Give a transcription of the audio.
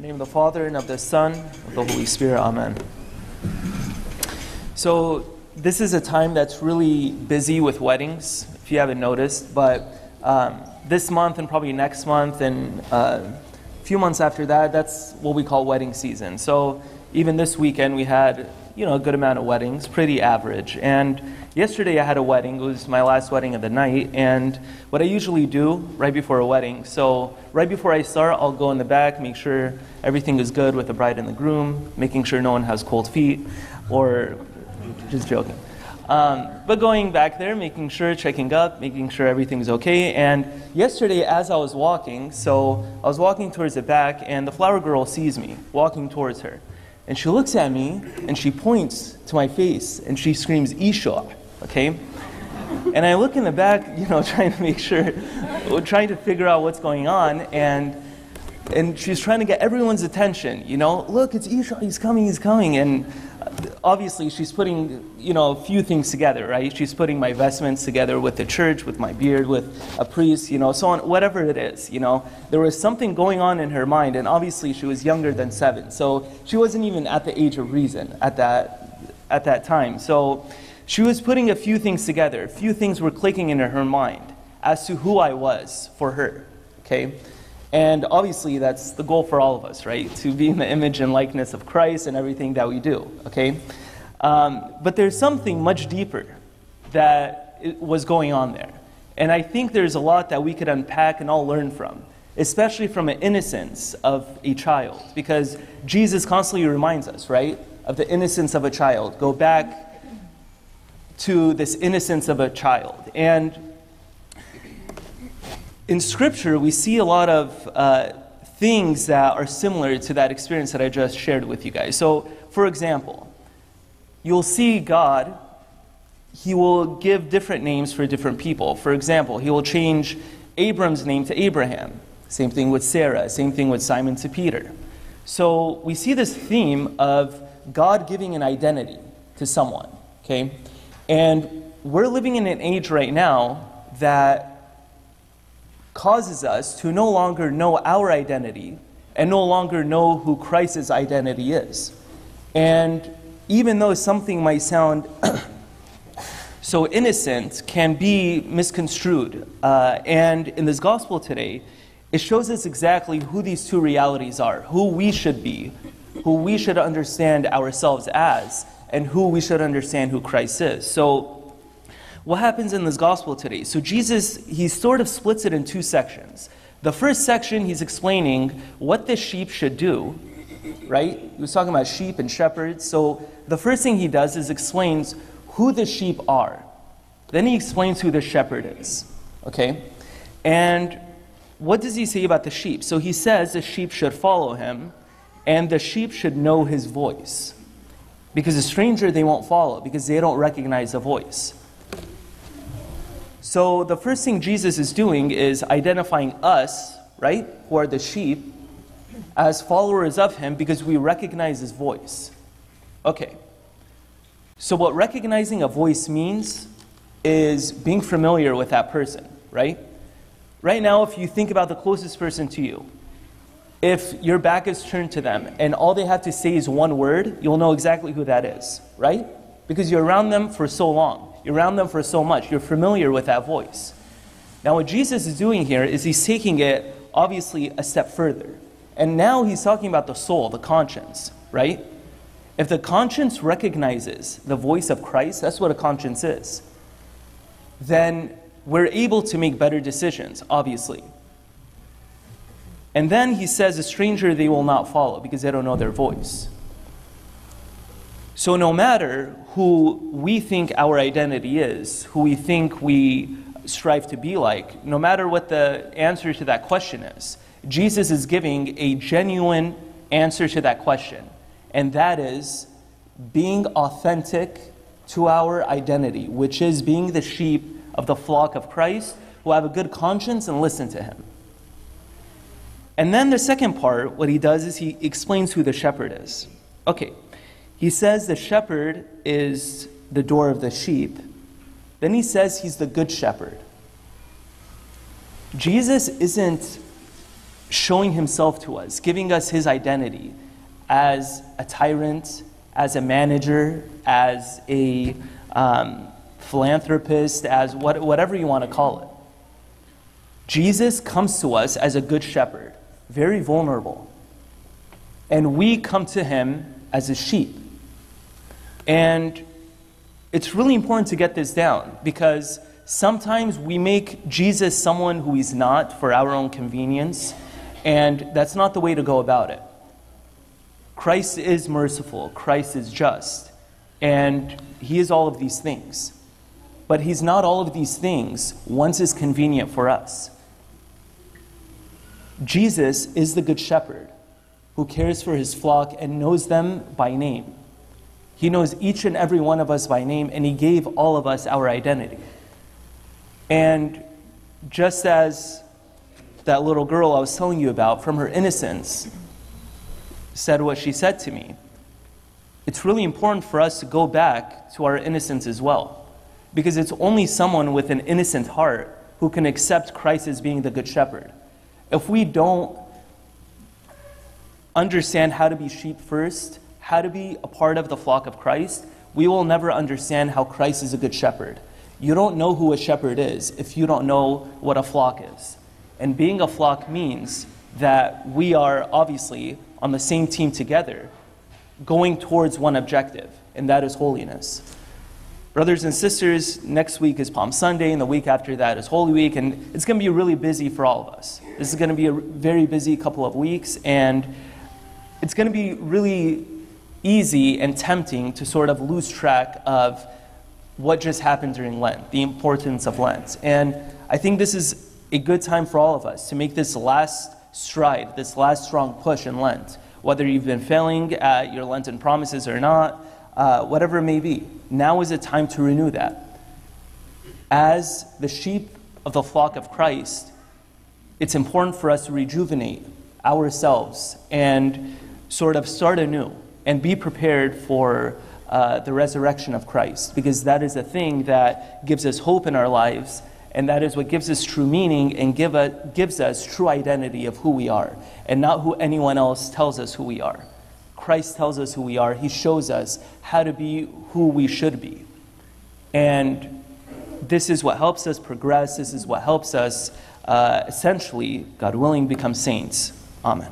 The name of the Father, and of the Son, and of the Holy Spirit. Amen. So, this is a time that's really busy with weddings, if you haven't noticed. But um, this month, and probably next month, and uh, a few months after that, that's what we call wedding season. So, even this weekend, we had you know a good amount of weddings, pretty average. And yesterday, I had a wedding. It was my last wedding of the night. And what I usually do right before a wedding, so right before I start, I'll go in the back, make sure everything is good with the bride and the groom, making sure no one has cold feet, or just joking. Um, but going back there, making sure, checking up, making sure everything's okay. And yesterday, as I was walking, so I was walking towards the back, and the flower girl sees me walking towards her. And she looks at me and she points to my face and she screams, Isha, okay? And I look in the back, you know, trying to make sure, trying to figure out what's going on. And, and she's trying to get everyone's attention, you know, look, it's Isha, he's coming, he's coming. And obviously she's putting, you know, a few things together, right? She's putting my vestments together with the church, with my beard, with a priest, you know, so on, whatever it is, you know. There was something going on in her mind, and obviously she was younger than seven, so she wasn't even at the age of reason at that, at that time. So she was putting a few things together. A few things were clicking into her mind as to who I was for her, okay? And obviously, that's the goal for all of us, right? To be in the image and likeness of Christ and everything that we do, okay? Um, but there's something much deeper that was going on there. And I think there's a lot that we could unpack and all learn from, especially from an innocence of a child. Because Jesus constantly reminds us, right, of the innocence of a child. Go back to this innocence of a child. And in Scripture, we see a lot of uh, things that are similar to that experience that I just shared with you guys. So, for example, you'll see God, He will give different names for different people. For example, He will change Abram's name to Abraham. Same thing with Sarah, same thing with Simon to Peter. So, we see this theme of God giving an identity to someone, okay? And we're living in an age right now that causes us to no longer know our identity and no longer know who Christ's identity is. And even though something might sound so innocent, can be misconstrued. Uh, and in this gospel today, it shows us exactly who these two realities are, who we should be, who we should understand ourselves as, and who we should understand who Christ is. So, what happens in this gospel today? So Jesus, he sort of splits it in two sections. The first section, he's explaining what the sheep should do, right? He was talking about sheep and shepherds. So the first thing he does is explains who the sheep are. Then he explains who the shepherd is, okay? And what does he say about the sheep? So he says the sheep should follow him, and the sheep should know his voice. Because a stranger they won't follow, because they don't recognize the voice. So the first thing Jesus is doing is identifying us, right, who are the sheep, as followers of him because we recognize his voice. Okay. So what recognizing a voice means is being familiar with that person, right? Right now, if you think about the closest person to you, if your back is turned to them and all they have to say is one word, you'll know exactly who that is, right? Because you're around them for so long. You're around them for so much. You're familiar with that voice. Now, what Jesus is doing here is he's taking it, obviously, a step further. And now he's talking about the soul, the conscience, right? If the conscience recognizes the voice of Christ, that's what a conscience is, then we're able to make better decisions, obviously. And then he says, A stranger they will not follow because they don't know their voice. So, no matter who we think our identity is, who we think we strive to be like, no matter what the answer to that question is, Jesus is giving a genuine answer to that question. And that is being authentic to our identity, which is being the sheep of the flock of Christ who have a good conscience and listen to him. And then the second part, what he does is he explains who the shepherd is. Okay, he says the shepherd is the door of the sheep. Then he says he's the good shepherd. Jesus isn't showing himself to us, giving us his identity as a tyrant, as a manager, as a um, philanthropist, as what, whatever you want to call it. Jesus comes to us as a good shepherd, very vulnerable. And we come to him as a sheep. And it's really important to get this down because sometimes we make Jesus someone who he's not for our own convenience, and that's not the way to go about it. Christ is merciful, Christ is just, and he is all of these things. But he's not all of these things once it's convenient for us. Jesus is the good shepherd who cares for his flock and knows them by name. He knows each and every one of us by name, and he gave all of us our identity. And just as that little girl I was telling you about, from her innocence, said what she said to me, it's really important for us to go back to our innocence as well. Because it's only someone with an innocent heart who can accept Christ as being the Good Shepherd. If we don't understand how to be sheep first, how to be a part of the flock of Christ, we will never understand how Christ is a good shepherd. You don't know who a shepherd is if you don't know what a flock is. And being a flock means that we are obviously on the same team together, going towards one objective, and that is holiness. Brothers and sisters, next week is Palm Sunday, and the week after that is Holy Week, and it's going to be really busy for all of us. This is going to be a very busy couple of weeks, and it's going to be really easy and tempting to sort of lose track of what just happened during Lent, the importance of Lent. And I think this is a good time for all of us to make this last stride, this last strong push in Lent, whether you've been failing at your Lenten promises or not uh, whatever it may be. Now is a time to renew that. As the sheep of the flock of Christ, it's important for us to rejuvenate ourselves and sort of start anew and be prepared for uh, the resurrection of Christ because that is a thing that gives us hope in our lives and that is what gives us true meaning and give a, gives us true identity of who we are and not who anyone else tells us who we are. Christ tells us who we are. He shows us how to be who we should be. And this is what helps us progress. This is what helps us uh, essentially, God willing, become saints. Amen.